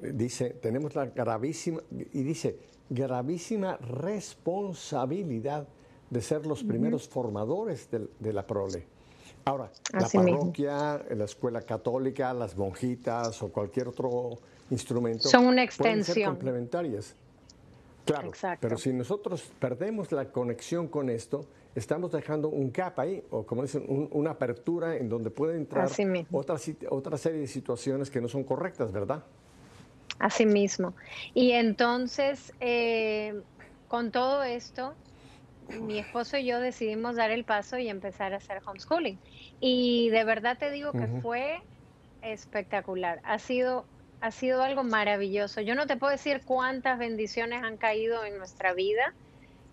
dice, tenemos la gravísima, y dice, gravísima responsabilidad de ser los primeros formadores de, la prole. Ahora, la parroquia, la escuela católica, las monjitas o cualquier otro instrumento son una extensión. Ser complementarias. Claro, pero si nosotros perdemos la conexión con esto, estamos dejando un gap ahí, o como dicen, una apertura en donde puede entrar otra, otra serie de situaciones que no son correctas, ¿verdad? Así mismo. Y entonces, eh, con todo esto, mi esposo y yo decidimos dar el paso y empezar a hacer homeschooling. Y de verdad te digo que fue espectacular. Ha sido, ha sido algo maravilloso. Yo no te puedo decir cuántas bendiciones han caído en nuestra vida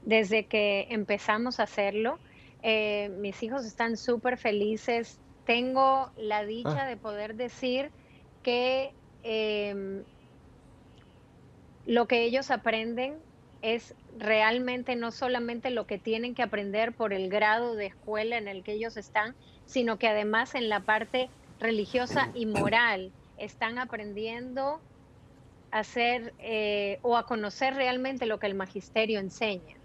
desde que empezamos a hacerlo. Eh, mis hijos están súper felices. Tengo la dicha ah. de poder decir que em, lo que ellos aprenden es realmente no solamente lo que tienen que aprender por el grado de escuela en el que ellos están, sino que además en la parte religiosa y moral están aprendiendo a hacer eh, o a conocer realmente lo que el magisterio enseña.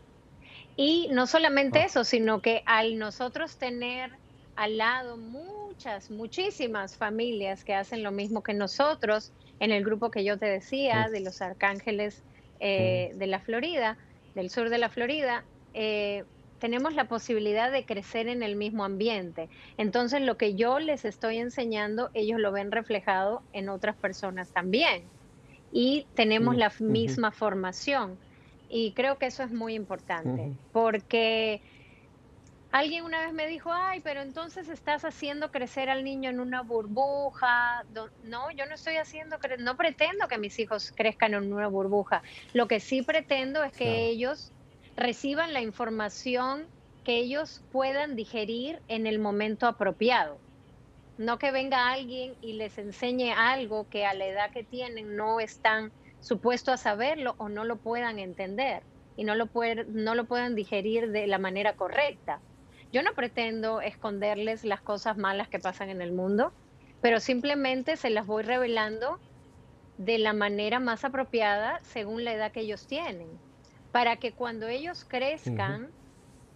Y no solamente ah. eso, sino que al nosotros tener al lado muchas, muchísimas familias que hacen lo mismo que nosotros, en el grupo que yo te decía, de los arcángeles eh, de la Florida, del sur de la Florida, eh, tenemos la posibilidad de crecer en el mismo ambiente. Entonces, lo que yo les estoy enseñando, ellos lo ven reflejado en otras personas también. Y tenemos la misma formación. Y creo que eso es muy importante, porque alguien una vez me dijo, ay, pero entonces estás haciendo crecer al niño en una burbuja. No, yo no estoy haciendo, no pretendo que mis hijos crezcan en una burbuja. Lo que sí pretendo es que ellos reciban la información que ellos puedan digerir en el momento apropiado. No que venga alguien y les enseñe algo que a la edad que tienen no están supuestos a saberlo o no lo puedan entender y no lo, no lo puedan digerir de la manera correcta. Yo no pretendo esconderles las cosas malas que pasan en el mundo, pero simplemente se las voy revelando de la manera más apropiada según la edad que ellos tienen, para que cuando ellos crezcan,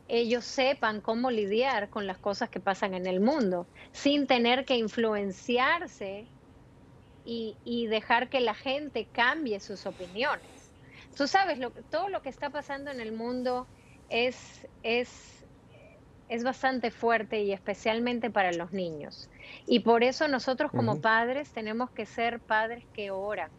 ellos sepan cómo lidiar con las cosas que pasan en el mundo, sin tener que influenciarse y, dejar que la gente cambie sus opiniones. Tú sabes, lo, todo lo que está pasando en el mundo es, es, es bastante fuerte y especialmente para los niños. Y por eso nosotros como padres tenemos que ser padres que oran,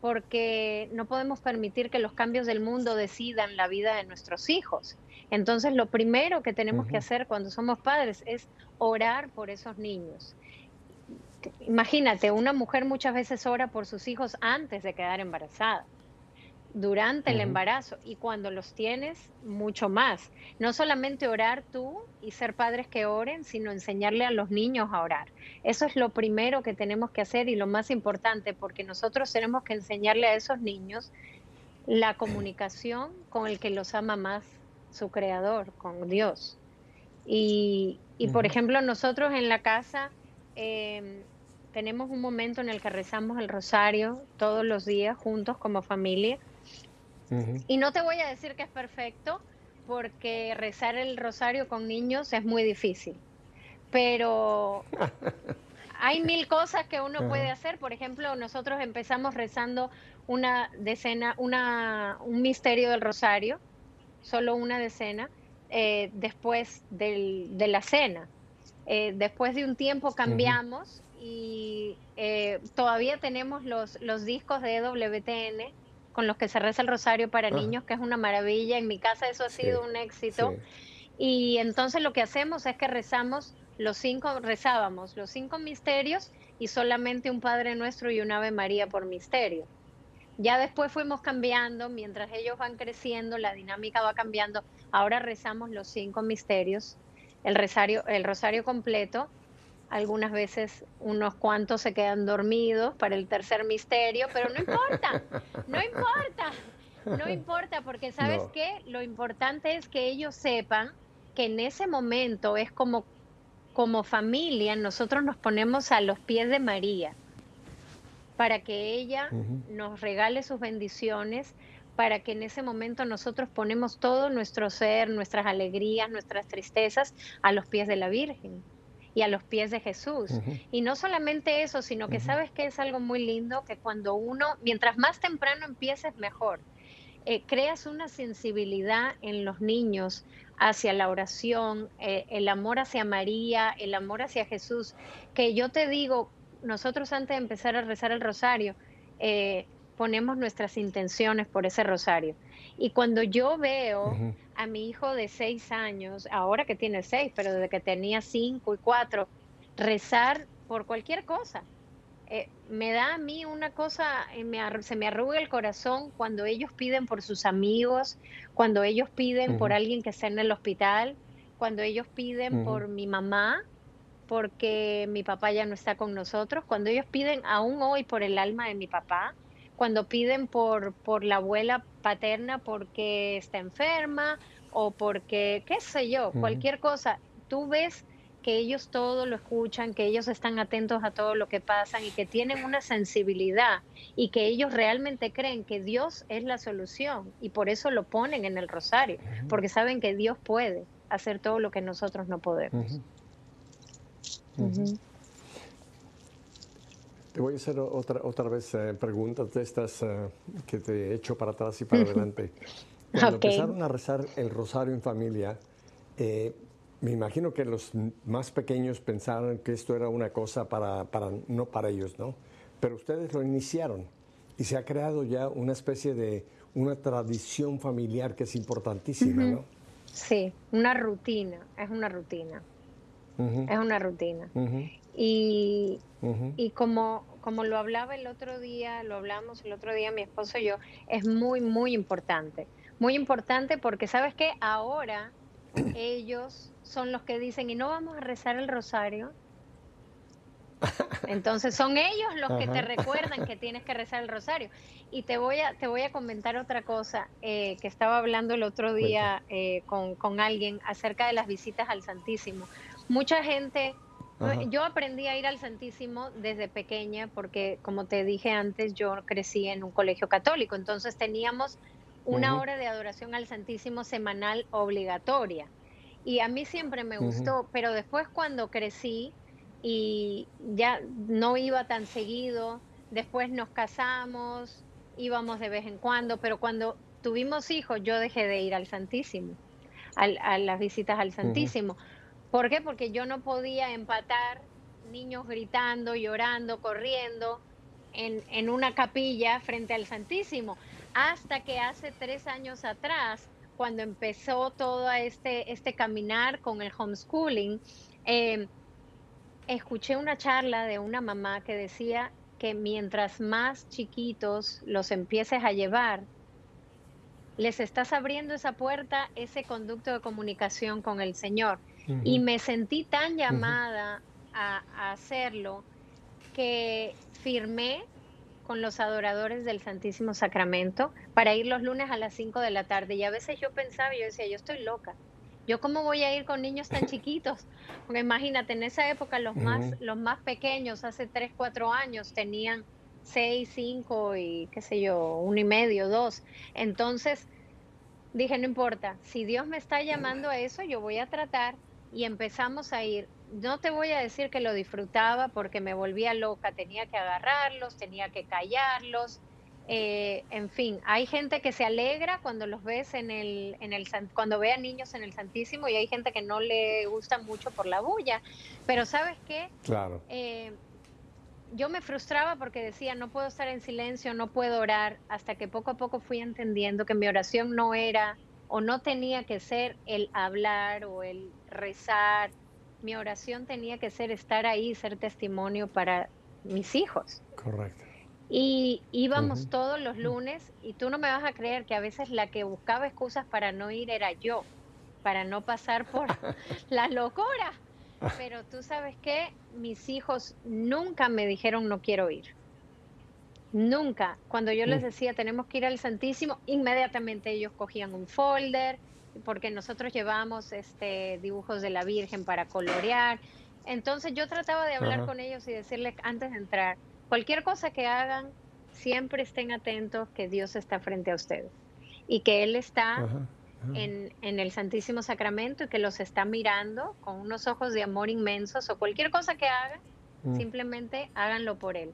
porque no podemos permitir que los cambios del mundo decidan la vida de nuestros hijos. Entonces, lo primero que tenemos que hacer cuando somos padres es orar por esos niños. Imagínate, una mujer muchas veces ora por sus hijos antes de quedar embarazada, durante el embarazo y cuando los tienes, mucho más. No solamente orar tú y ser padres que oren, sino enseñarle a los niños a orar. Eso es lo primero que tenemos que hacer y lo más importante, porque nosotros tenemos que enseñarle a esos niños la comunicación con el que los ama más su creador, con Dios. Y, por ejemplo, nosotros en la casa em, tenemos un momento en el que rezamos el rosario todos los días juntos como familia. Y no te voy a decir que es perfecto, porque rezar el rosario con niños es muy difícil. Pero hay mil cosas que uno puede hacer. Por ejemplo, nosotros empezamos rezando una decena, una, un misterio del rosario solo una decena, eh, después del, de la cena. Eh, después de un tiempo cambiamos y eh, todavía tenemos los, los discos de EWTN con los que se reza el rosario para niños, que es una maravilla. En mi casa eso ha sido un éxito. Y entonces lo que hacemos es que rezamos los cinco, rezábamos los cinco misterios y solamente un Padre Nuestro y un Ave María por misterio. Ya después fuimos cambiando, mientras ellos van creciendo, la dinámica va cambiando. Ahora rezamos los cinco misterios, el rosario, el rosario completo. Algunas veces unos cuantos se quedan dormidos para el tercer misterio, pero no importa, no importa, no importa, porque sabes qué, lo importante es que ellos sepan que en ese momento es como, como familia, nosotros nos ponemos a los pies de María para que ella nos regale sus bendiciones, para que en ese momento nosotros ponemos todo nuestro ser, nuestras alegrías, nuestras tristezas a los pies de la Virgen y a los pies de Jesús. Y no solamente eso, sino que sabes que es algo muy lindo, que cuando uno, mientras más temprano empieces, mejor. Eh, creas una sensibilidad en los niños hacia la oración, eh, el amor hacia María, el amor hacia Jesús, que yo te digo, nosotros antes de empezar a rezar el rosario, eh, ponemos nuestras intenciones por ese rosario. Y cuando yo veo a mi hijo de seis años, ahora que tiene seis, pero desde que tenía cinco y cuatro, rezar por cualquier cosa, eh, me da a mí una cosa, eh, se me arruga el corazón cuando ellos piden por sus amigos, cuando ellos piden por alguien que está en el hospital, cuando ellos piden por mi mamá, porque mi papá ya no está con nosotros, cuando ellos piden aún hoy por el alma de mi papá, cuando piden por, por la abuela paterna porque está enferma o porque, qué sé yo, cualquier cosa, tú ves que ellos todo lo escuchan, que ellos están atentos a todo lo que pasa y que tienen una sensibilidad y que ellos realmente creen que Dios es la solución y por eso lo ponen en el rosario, porque saben que Dios puede hacer todo lo que nosotros no podemos. Te voy a hacer otra, otra vez eh, preguntas de estas eh, que te he hecho para atrás y para adelante. Cuando empezaron a rezar el rosario en familia, eh, me imagino que los más pequeños pensaron que esto era una cosa para, para, no para ellos, ¿no? Pero ustedes lo iniciaron y se ha creado ya una especie de una tradición familiar que es importantísima, ¿no? Sí, una rutina, es una rutina es una rutina. Y, y como, como lo hablaba el otro día, lo hablamos el otro día mi esposo y yo, es muy, muy importante, muy importante porque sabes que ahora ellos son los que dicen, ¿y no vamos a rezar el rosario? Entonces son ellos los que te recuerdan que tienes que rezar el rosario. Y te voy a, te voy a comentar otra cosa eh, que estaba hablando el otro día eh, con, con, alguien acerca de las visitas al Santísimo. Mucha gente, yo aprendí a ir al Santísimo desde pequeña porque, como te dije antes, yo crecí en un colegio católico, entonces teníamos una hora de adoración al Santísimo semanal obligatoria. Y a mí siempre me gustó, pero después cuando crecí, y ya no iba tan seguido. Después nos casamos, íbamos de vez en cuando, pero cuando tuvimos hijos yo dejé de ir al Santísimo, a las visitas al Santísimo. ¿Por qué? Porque yo no podía empatar niños gritando, llorando, corriendo en, en una capilla frente al Santísimo, hasta que hace tres años atrás, cuando empezó todo este, este caminar con el homeschooling, eh, escuché una charla de una mamá que decía que mientras más chiquitos los empieces a llevar, les estás abriendo esa puerta, ese conducto de comunicación con el Señor. Y me sentí tan llamada a, hacerlo que firmé con los adoradores del Santísimo Sacramento para ir los lunes a las 5 de la tarde. Y a veces yo pensaba, yo decía, yo estoy loca. Yo cómo voy a ir con niños tan chiquitos, porque imagínate, en esa época los más, los más pequeños, hace 3, 4 años, tenían 6, 5 y qué sé yo, uno y medio, dos. Entonces dije, no importa, si Dios me está llamando a eso, yo voy a tratar y empezamos a ir. No te voy a decir que lo disfrutaba porque me volvía loca, tenía que agarrarlos, tenía que callarlos, eh, en fin, hay gente que se alegra cuando los ves en el, en el, cuando ve a niños en el Santísimo y hay gente que no le gusta mucho por la bulla. Pero ¿sabes qué? Claro. Eh, yo me frustraba porque decía, no puedo estar en silencio, no puedo orar, hasta que poco a poco fui entendiendo que mi oración no era o no tenía que ser el hablar o el rezar. Mi oración tenía que ser estar ahí, ser testimonio para mis hijos. Correcto. Y íbamos todos los lunes y tú no me vas a creer que a veces la que buscaba excusas para no ir era yo, para no pasar por la locura. Pero tú sabes que mis hijos nunca me dijeron no quiero ir. Nunca. Cuando yo les mm. decía tenemos que ir al Santísimo, inmediatamente ellos cogían un folder, porque nosotros llevamos este, dibujos de la Virgen para colorear. Entonces yo trataba de hablar con ellos y decirles antes de entrar, cualquier cosa que hagan, siempre estén atentos que Dios está frente a ustedes y que Él está En, el Santísimo Sacramento y que los está mirando con unos ojos de amor inmensos o cualquier cosa que hagan, mm. simplemente háganlo por Él.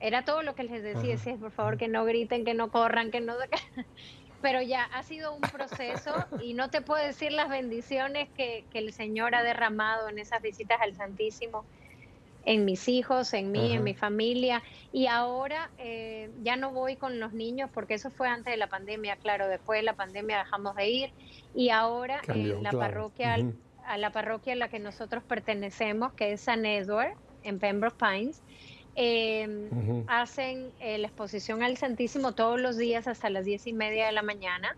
Era todo lo que les decía, por favor que no griten, que no corran, que no... Pero ya ha sido un proceso y no te puedo decir las bendiciones que, que el Señor ha derramado en esas visitas al Santísimo en mis hijos, en mí, en mi familia. Y ahora eh, ya no voy con los niños porque eso fue antes de la pandemia, claro, después de la pandemia dejamos de ir. Y ahora en la parroquia, a la parroquia a la que nosotros pertenecemos, que es San Edward, en Pembroke Pines, em, hacen eh, la exposición al Santísimo todos los días hasta las diez y media de la mañana.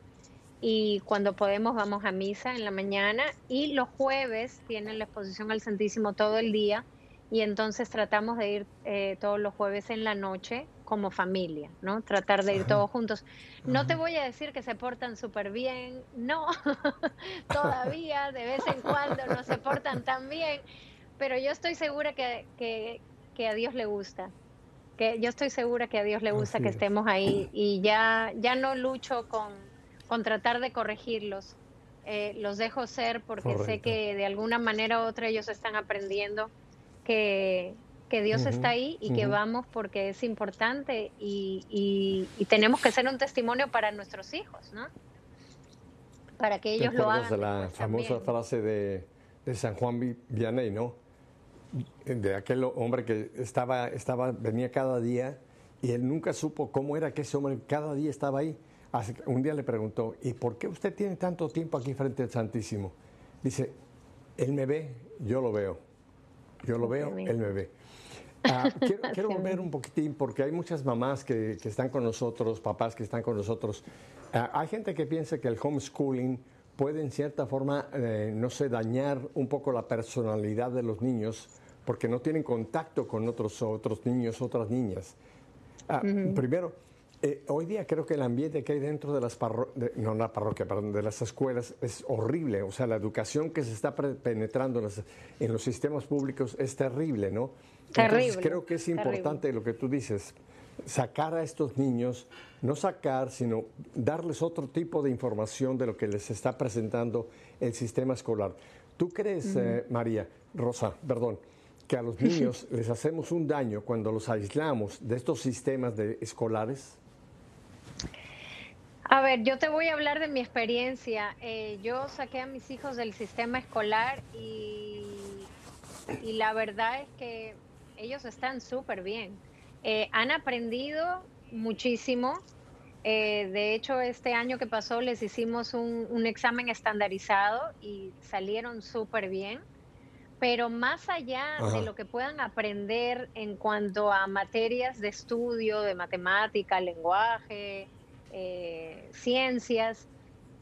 Y cuando podemos vamos a misa en la mañana. Y los jueves tienen la exposición al Santísimo todo el día. Y entonces tratamos de ir eh, todos los jueves en la noche como familia, ¿no? Tratar de ir todos juntos. No te voy a decir que se portan súper bien, no, todavía de vez en cuando no se portan tan bien, pero yo estoy segura que, que, a Dios le gusta, que yo estoy segura que a Dios le gusta que estemos ahí y ya, ya no lucho con, con tratar de corregirlos. Eh, los dejo ser porque sé que de alguna manera u otra ellos están aprendiendo que, Dios está ahí y que vamos porque es importante y, tenemos que ser un testimonio para nuestros hijos, ¿no? Para que ellos lo hagan. de la famosa frase de, San Juan Vianney, ¿no? De aquel hombre que estaba, estaba, venía cada día y él nunca supo cómo era que ese hombre cada día estaba ahí. Un día le preguntó, ¿y por qué usted tiene tanto tiempo aquí frente al Santísimo? Dice, él me ve, yo lo veo. Yo lo veo, él me ve. Ah, quiero, volver un poquitín porque hay muchas mamás que, están con nosotros, papás que están con nosotros Ah, hay gente que piensa que el homeschooling puede en cierta forma, eh, no sé, dañar un poco la personalidad de los niños porque no tienen contacto con otros, otros niños, otras niñas. Ah, primero, eh, hoy día creo que el ambiente que hay dentro de las parroquias, no la parroquia, perdón, de las escuelas es horrible. O sea, la educación que se está penetrando en los, sistemas públicos es terrible, ¿no? Terrible. Entonces, creo que es importante lo que tú dices, sacar a estos niños, no sacar, sino darles otro tipo de información de lo que les está presentando el sistema escolar. ¿Tú crees, eh, María, Rosa, perdón, que a los niños les hacemos un daño cuando los aislamos de estos sistemas de escolares? A ver, yo te voy a hablar de mi experiencia. Eh, yo saqué a mis hijos del sistema escolar y, y la verdad es que ellos están súper bien. Eh, han aprendido muchísimo. Eh, de hecho, este año que pasó les hicimos un, un examen estandarizado y salieron súper bien. Pero más allá de lo que puedan aprender en cuanto a materias de estudio, de matemática, lenguaje, eh, ciencias,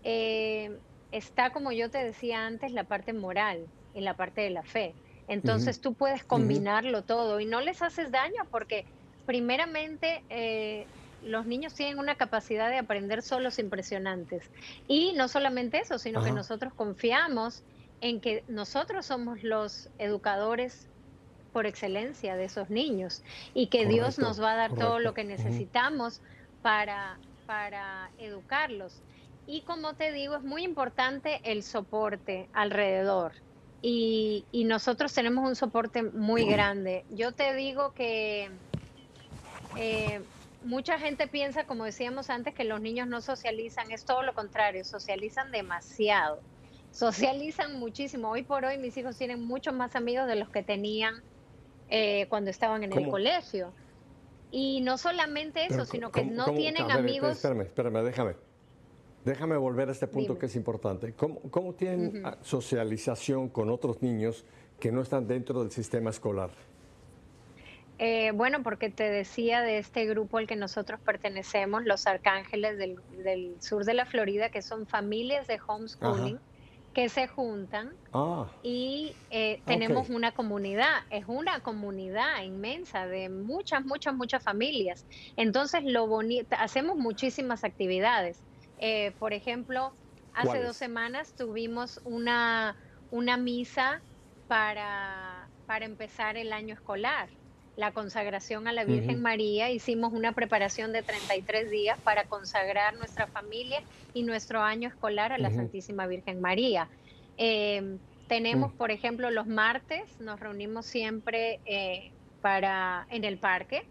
está, como yo te decía antes, la parte moral y la parte de la fe. Entonces tú puedes combinarlo todo y no les haces daño porque primeramente eh, los niños tienen una capacidad de aprender solos impresionantes. Y no solamente eso, sino que nosotros confiamos en que nosotros somos los educadores por excelencia de esos niños y que Dios nos va a dar todo lo que necesitamos para para educarlos. Y como te digo, es muy importante el soporte alrededor. Y, nosotros tenemos un soporte muy grande. Yo te digo que eh, mucha gente piensa, como decíamos antes, que los niños no socializan. Es todo lo contrario, socializan demasiado. Socializan muchísimo. Hoy por hoy mis hijos tienen muchos más amigos de los que tenían eh, cuando estaban en el colegio. Y no solamente eso, sino que no tienen amigos. Espérame, espérame, déjame. Déjame volver a este punto que es importante. ¿Cómo, tienen socialización con otros niños que no están dentro del sistema escolar? Eh, bueno, porque te decía de este grupo al que nosotros pertenecemos, los Arcángeles del, sur de la Florida, que son familias de homeschooling que se juntan ah. y eh, tenemos una comunidad, es una comunidad inmensa de muchas, muchas, muchas familias. Entonces, lo bonito, hacemos muchísimas actividades. Eh, por ejemplo, hace dos semanas tuvimos una, una misa para, para empezar el año escolar la consagración a la Virgen María, hicimos una preparación de 33 días para consagrar nuestra familia y nuestro año escolar a la Santísima Virgen María. Em, tenemos, mm. por ejemplo, los martes, nos reunimos siempre eh, para, en el parque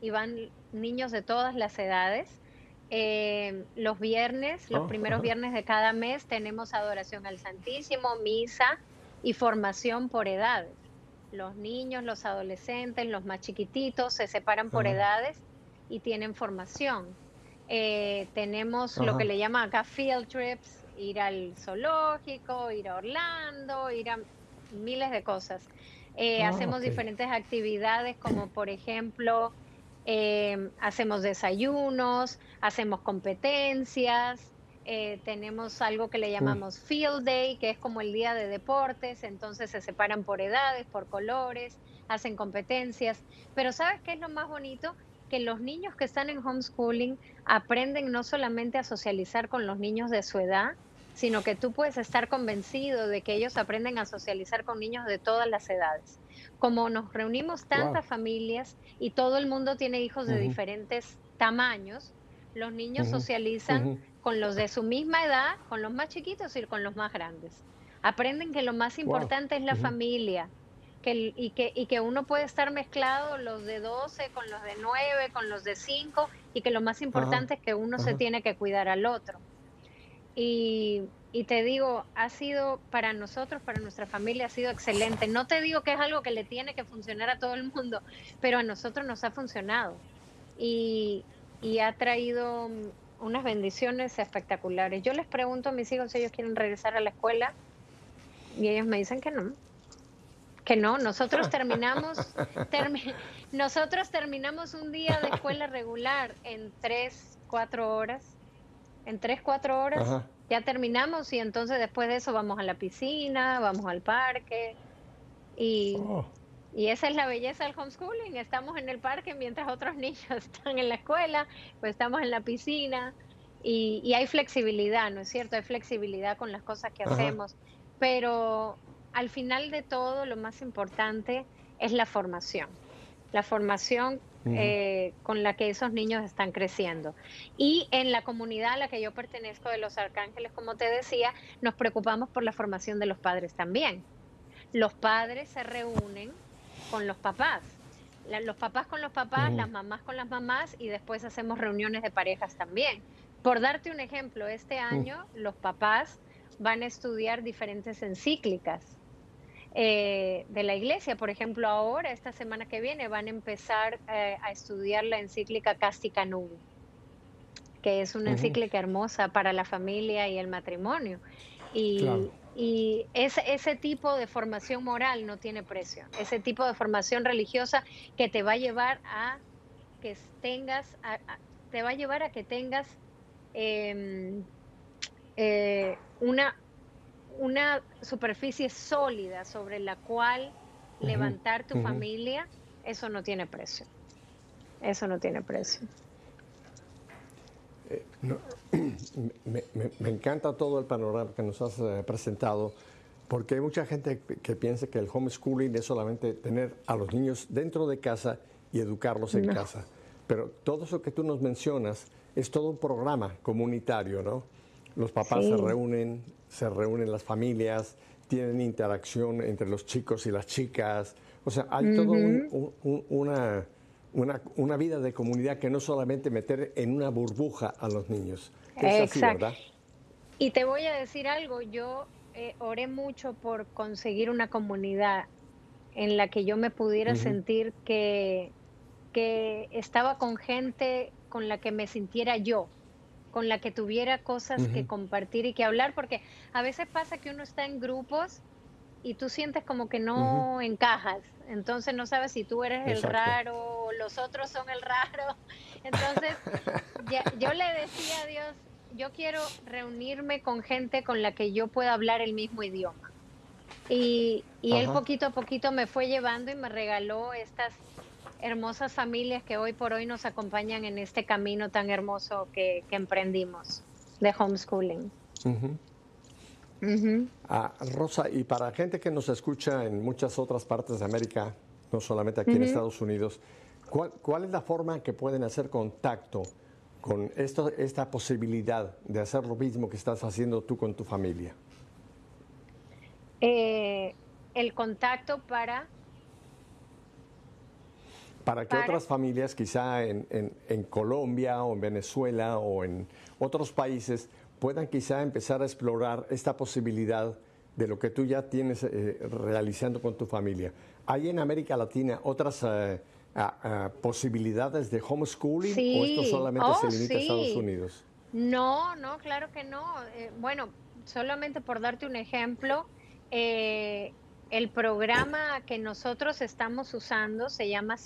y van niños de todas las edades. Em, los viernes, los oh, primeros viernes de cada mes, tenemos adoración al Santísimo, misa y formación por edades los niños, los adolescentes, los más chiquititos se separan por edades y tienen formación. Eh, tenemos lo que le llaman acá field trips, ir al zoológico, ir a Orlando, ir a miles de cosas. Eh, ah, hacemos diferentes actividades como por ejemplo eh, hacemos desayunos, hacemos competencias, eh, tenemos algo que le llamamos Field Day, que es como el día de deportes, entonces se separan por edades, por colores, hacen competencias. Pero ¿sabes qué es lo más bonito? Que los niños que están en homeschooling aprenden no solamente a socializar con los niños de su edad, sino que tú puedes estar convencido de que ellos aprenden a socializar con niños de todas las edades. Como nos reunimos tantas familias y todo el mundo tiene hijos de diferentes tamaños, los niños socializan con los de su misma edad, con los más chiquitos y con los más grandes. Aprenden que lo más importante es la familia que, y, que, y que uno puede estar mezclado los de 12 con los de 9, con los de 5 y que lo más importante es que uno se tiene que cuidar al otro. Y, y te digo, ha sido para nosotros, para nuestra familia, ha sido excelente. No te digo que es algo que le tiene que funcionar a todo el mundo, pero a nosotros nos ha funcionado. Y, y ha traído unas bendiciones espectaculares. Yo les pregunto a mis hijos si ellos quieren regresar a la escuela y ellos me dicen que no. Que no, nosotros terminamos, nosotros terminamos un día de escuela regular en tres, cuatro horas en tres, cuatro horas ya terminamos y entonces después de eso vamos a la piscina, vamos al parque y, oh. Y esa es la belleza del homeschooling. Estamos en el parque mientras otros niños están en la escuela, pues estamos en la piscina y, y hay flexibilidad, ¿no es cierto? Hay flexibilidad con las cosas que hacemos, pero al final de todo lo más importante es la formación. La formación eh, con la que esos niños están creciendo. Y en la comunidad a la que yo pertenezco de los Arcángeles, como te decía, nos preocupamos por la formación de los padres también. Los padres se reúnen con los papás. los papás con los papás, las mamás con las mamás y después hacemos reuniones de parejas también. Por darte un ejemplo, este año los papás van a estudiar diferentes encíclicas eh, de la iglesia. Por ejemplo, ahora, esta semana que viene, van a empezar eh, a estudiar la encíclica Castica Nubi, que es una encíclica hermosa para la familia y el matrimonio. Y, y ese, ese tipo de formación moral no tiene precio. Ese tipo de formación religiosa que te va a llevar a que tengas, te va a llevar a que tengas em, eh, una una superficie sólida sobre la cual levantar tu familia, eso no tiene precio. Eso no tiene precio. Eh, me, encanta todo el panorama que nos has eh, presentado, porque hay mucha gente que piensa que el homeschooling es solamente tener a los niños dentro de casa y educarlos en casa. Pero todo eso que tú nos mencionas es todo un programa comunitario, ¿no? Los papás se reúnen, se reúnen las familias, tienen interacción entre los chicos y las chicas. O sea, hay toda una, una, vida de comunidad que no solamente meter en una burbuja a los niños. Es así, ¿verdad? Y te voy a decir algo, yo eh, oré mucho por conseguir una comunidad en la que yo me pudiera sentir que, que estaba con gente con la que me sintiera yo, con la que tuviera cosas que compartir y que hablar, porque a veces pasa que uno está en grupos y tú sientes como que no encajas, entonces no sabes si tú eres el raro o los otros son el raro. Entonces, yo le decía a Dios, yo quiero reunirme con gente con la que yo pueda hablar el mismo idioma. Y, y él poquito a poquito me fue llevando y me regaló estas hermosas familias que hoy por hoy nos acompañan en este camino tan hermoso que, emprendimos de homeschooling. Ah, Rosa, y para gente que nos escucha en muchas otras partes de América, no solamente aquí en Estados Unidos, ¿cuál, es la forma que pueden hacer contacto con esto, esta posibilidad de hacer lo mismo que estás haciendo tú con tu familia? Eh, el contacto para para que otras familias, quizá en, Colombia o en Venezuela o en otros países, puedan quizá empezar a explorar esta posibilidad de lo que tú ya tienes eh, realizando con tu familia. ¿Hay en América Latina otras eh, posibilidades de homeschooling o esto solamente se oh, limita a Estados Unidos? No, no, claro que no. Eh, bueno, solamente por darte un ejemplo, el programa que nosotros estamos usando se llama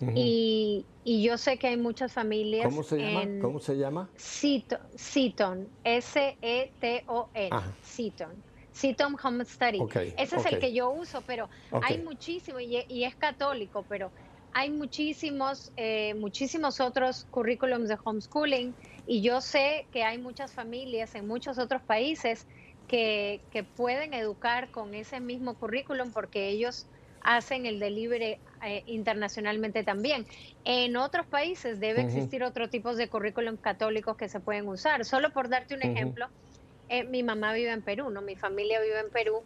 Seaton. y, yo sé que hay muchas familias. ¿Cómo se llama? ¿Cómo se llama? Seaton, S-E-T-O-N, Seaton. Seaton Home Study. Ese es el que yo uso, pero hay muchísimo, y, es católico, pero hay muchísimos, eh, muchísimos otros currículums de homeschooling, y yo sé que hay muchas familias en muchos otros países que, pueden educar con ese mismo currículum porque ellos hacen el delivery eh, internacionalmente también. En otros países debe existir otro tipo de currículum católicos que se pueden usar. Solo por darte un ejemplo, eh, mi mamá vive en Perú, ¿no? Mi familia vive en Perú.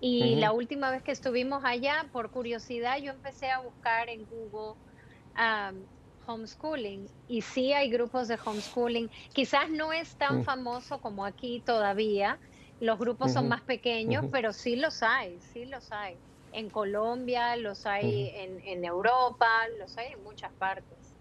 Y la última vez que estuvimos allá, por curiosidad, yo empecé a buscar en Google um, homeschooling. Y sí hay grupos de homeschooling. Quizás no es tan famoso como aquí todavía, los grupos son más pequeños, pero sí los hay, sí los hay. En Colombia, los hay en, Europa, los hay en muchas partes.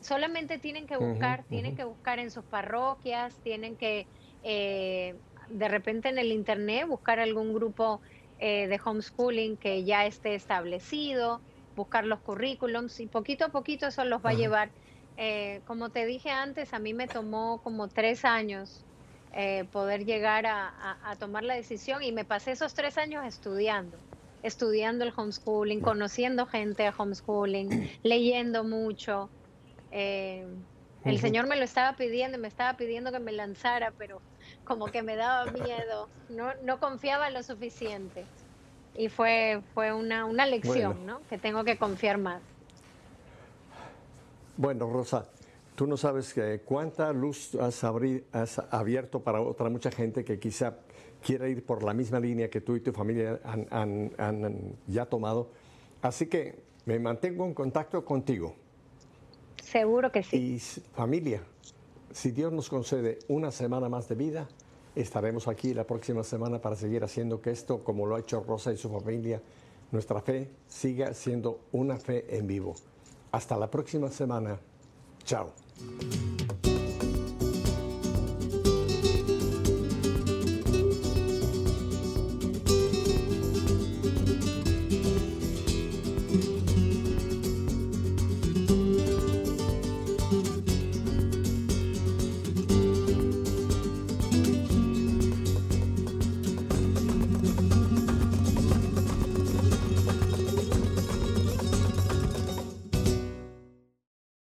Solamente tienen que buscar, tienen que buscar en sus parroquias, tienen que eh, de repente en el internet buscar algún grupo eh, de homeschooling que ya esté establecido, buscar los currículums y poquito a poquito eso los va a llevar. Eh, como te dije antes, a mí me tomó como tres años eh, poder llegar a, tomar la decisión y me pasé esos tres años estudiando, estudiando el homeschooling, conociendo gente de homeschooling, leyendo mucho. Eh, el Señor me lo estaba pidiendo, me estaba pidiendo que me lanzara, pero como que me daba miedo, no, no confiaba lo suficiente. Y fue, fue una, una lección, ¿no? Que tengo que confiar más. Bueno, Rosa, tú no sabes que cuánta luz has, has, abierto para otra mucha gente que quizá quiera ir por la misma línea que tú y tu familia han, han ya tomado. Así que me mantengo en contacto contigo. Seguro que sí. Y familia, si Dios nos concede una semana más de vida, estaremos aquí la próxima semana para seguir haciendo que esto, como lo ha hecho Rosa y su familia, nuestra fe siga siendo una fe en vivo. Hasta la próxima semana. Chao.